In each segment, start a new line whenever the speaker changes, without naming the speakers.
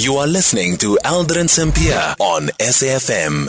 You are listening to Aldrin Sampear on SAFM.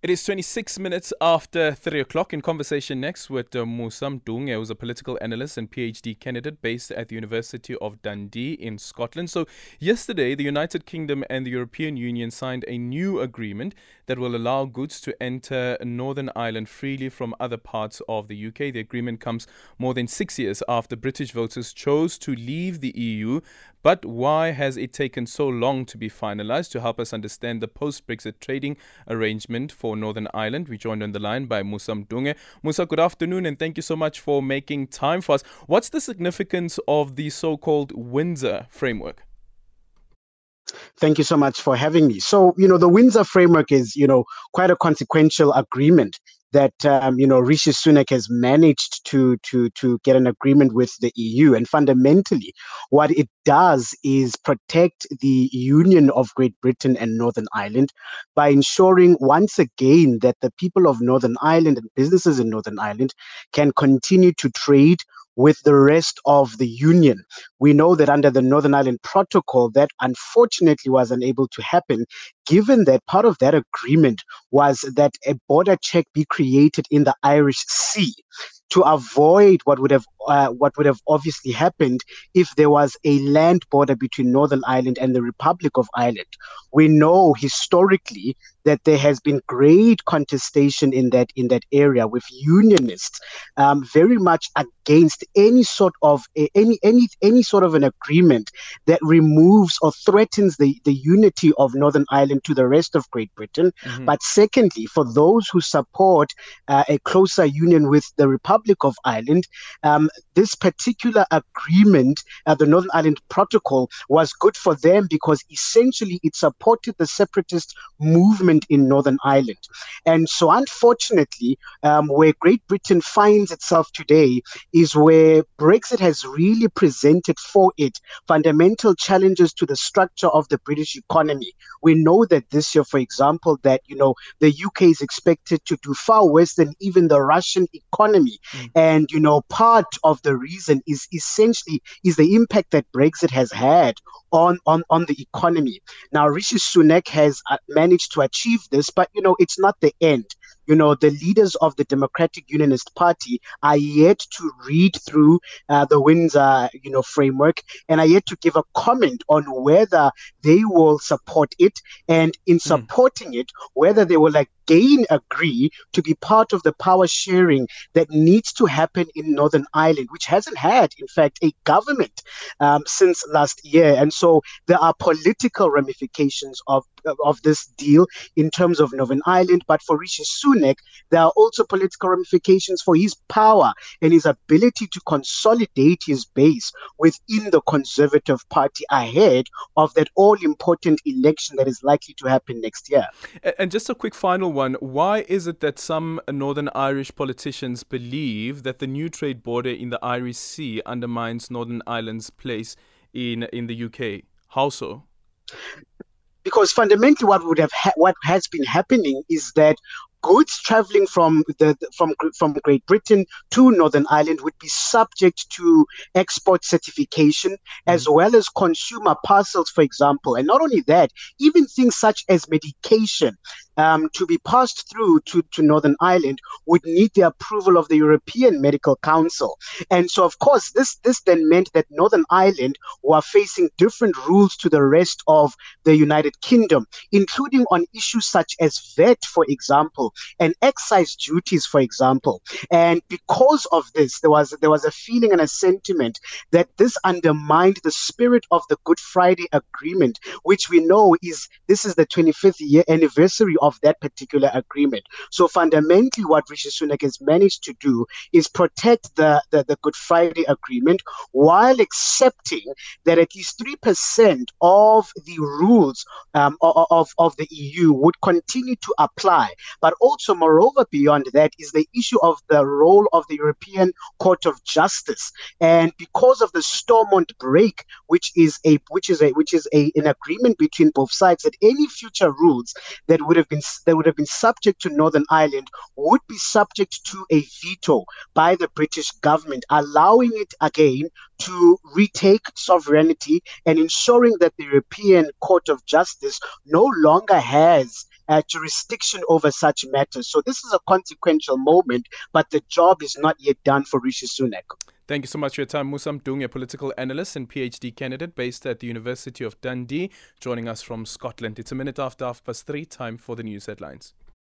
It is 26 minutes after 3 o'clock in conversation next with uh, Musa Mdunge, who's a political analyst and PhD candidate based at the University of Dundee in Scotland. So, yesterday, the United Kingdom and the European Union signed a new agreement that will allow goods to enter Northern Ireland freely from other parts of the UK. The agreement comes more than six years after British voters chose to leave the EU. But why has it taken so long to be finalized? To help us understand the post Brexit trading arrangement for Northern Ireland, we joined on the line by Musa Mdunge. Musa, good afternoon, and thank you so much for making time for us. What's the significance of the so called Windsor framework?
Thank you so much for having me. So, you know, the Windsor framework is, you know, quite a consequential agreement that um, you know Rishi Sunak has managed to to to get an agreement with the EU, and fundamentally, what it does is protect the union of Great Britain and Northern Ireland by ensuring once again that the people of Northern Ireland and businesses in Northern Ireland can continue to trade with the rest of the Union. We know that under the Northern Ireland Protocol, that unfortunately was unable to happen, given that part of that agreement was that a border check be created in the Irish Sea to avoid what would have uh, what would have obviously happened if there was a land border between Northern Ireland and the Republic of Ireland. We know historically that there has been great contestation in that in that area with unionists um, very much against any sort of any any any sort of an agreement that removes or threatens the the unity of Northern Ireland to the rest of Great Britain. Mm-hmm. But secondly, for those who support uh, a closer union with the Republic of Ireland, um, this particular agreement, uh, the Northern Ireland Protocol, was good for them because essentially it supported the separatist movement in Northern Ireland. And so, unfortunately, um, where Great Britain finds itself today is where Brexit has really presented for it fundamental challenges to the structure of the British economy. We know that this year, for example, that you know the UK is expected to do far worse than even the Russian economy, mm. and you know part of the reason is essentially is the impact that Brexit has had on on on the economy. Now, Rishi Sunak has uh, managed to achieve this, but you know it's not the end you know, the leaders of the Democratic Unionist Party are yet to read through uh, the Windsor, you know, framework and are yet to give a comment on whether they will support it and in hmm. supporting mm. it, whether they will again agree to be part of the power sharing that needs to happen in Northern Ireland, which hasn't had, in fact, a government um, since last year. And so there are political ramifications of Uh, of this deal in terms of Northern Ireland. But for Rishi Sunak, there are also political ramifications for his power and his ability to consolidate his base within the Conservative Party ahead of that all important election that is likely to happen next year.
And just a quick final one why is it that some Northern Irish politicians believe that the new trade border in the Irish Sea undermines Northern Ireland's place in, in the UK? How so?
Because fundamentally what would have ha- what has been happening is that goods traveling from the from from Great Britain to Northern Ireland would be subject to export certification as mm-hmm. well as consumer parcels, for example. And not only that, even things such as medication um, to be passed through to, to Northern Ireland would need the approval of the European Medical Council. And so, of course, this, this then meant that Northern Ireland were facing different rules to the rest of the United Kingdom, including on issues such as VAT, for example, and excise duties, for example. And because of this, there was there was a feeling and a sentiment that this undermined the spirit of the Good Friday Agreement, which we know is this is the 25th year anniversary of that particular agreement. So fundamentally, what Rishi Sunak has managed to do is protect the, the, the Good Friday Agreement while accepting that at least 3% of the rules um, of, of the EU would continue to apply. But also, moreover, beyond that, is the issue of the role of the European Court of Justice. And because of the Stormont brake, which is a which is a which is a an agreement between both sides, that any future rules that would have been that would have been subject to Northern Ireland would be subject to a veto by the British government, allowing it again to retake sovereignty and ensuring that the European Court of Justice no longer has uh, jurisdiction over such matters. So this is a consequential moment, but the job is not yet done for Rishi Sunak.
Thank you so much for your time, Musa Mdunge, a political analyst and PhD candidate based at the University of Dundee, joining us from Scotland. It's a minute after half past three, time for the news headlines.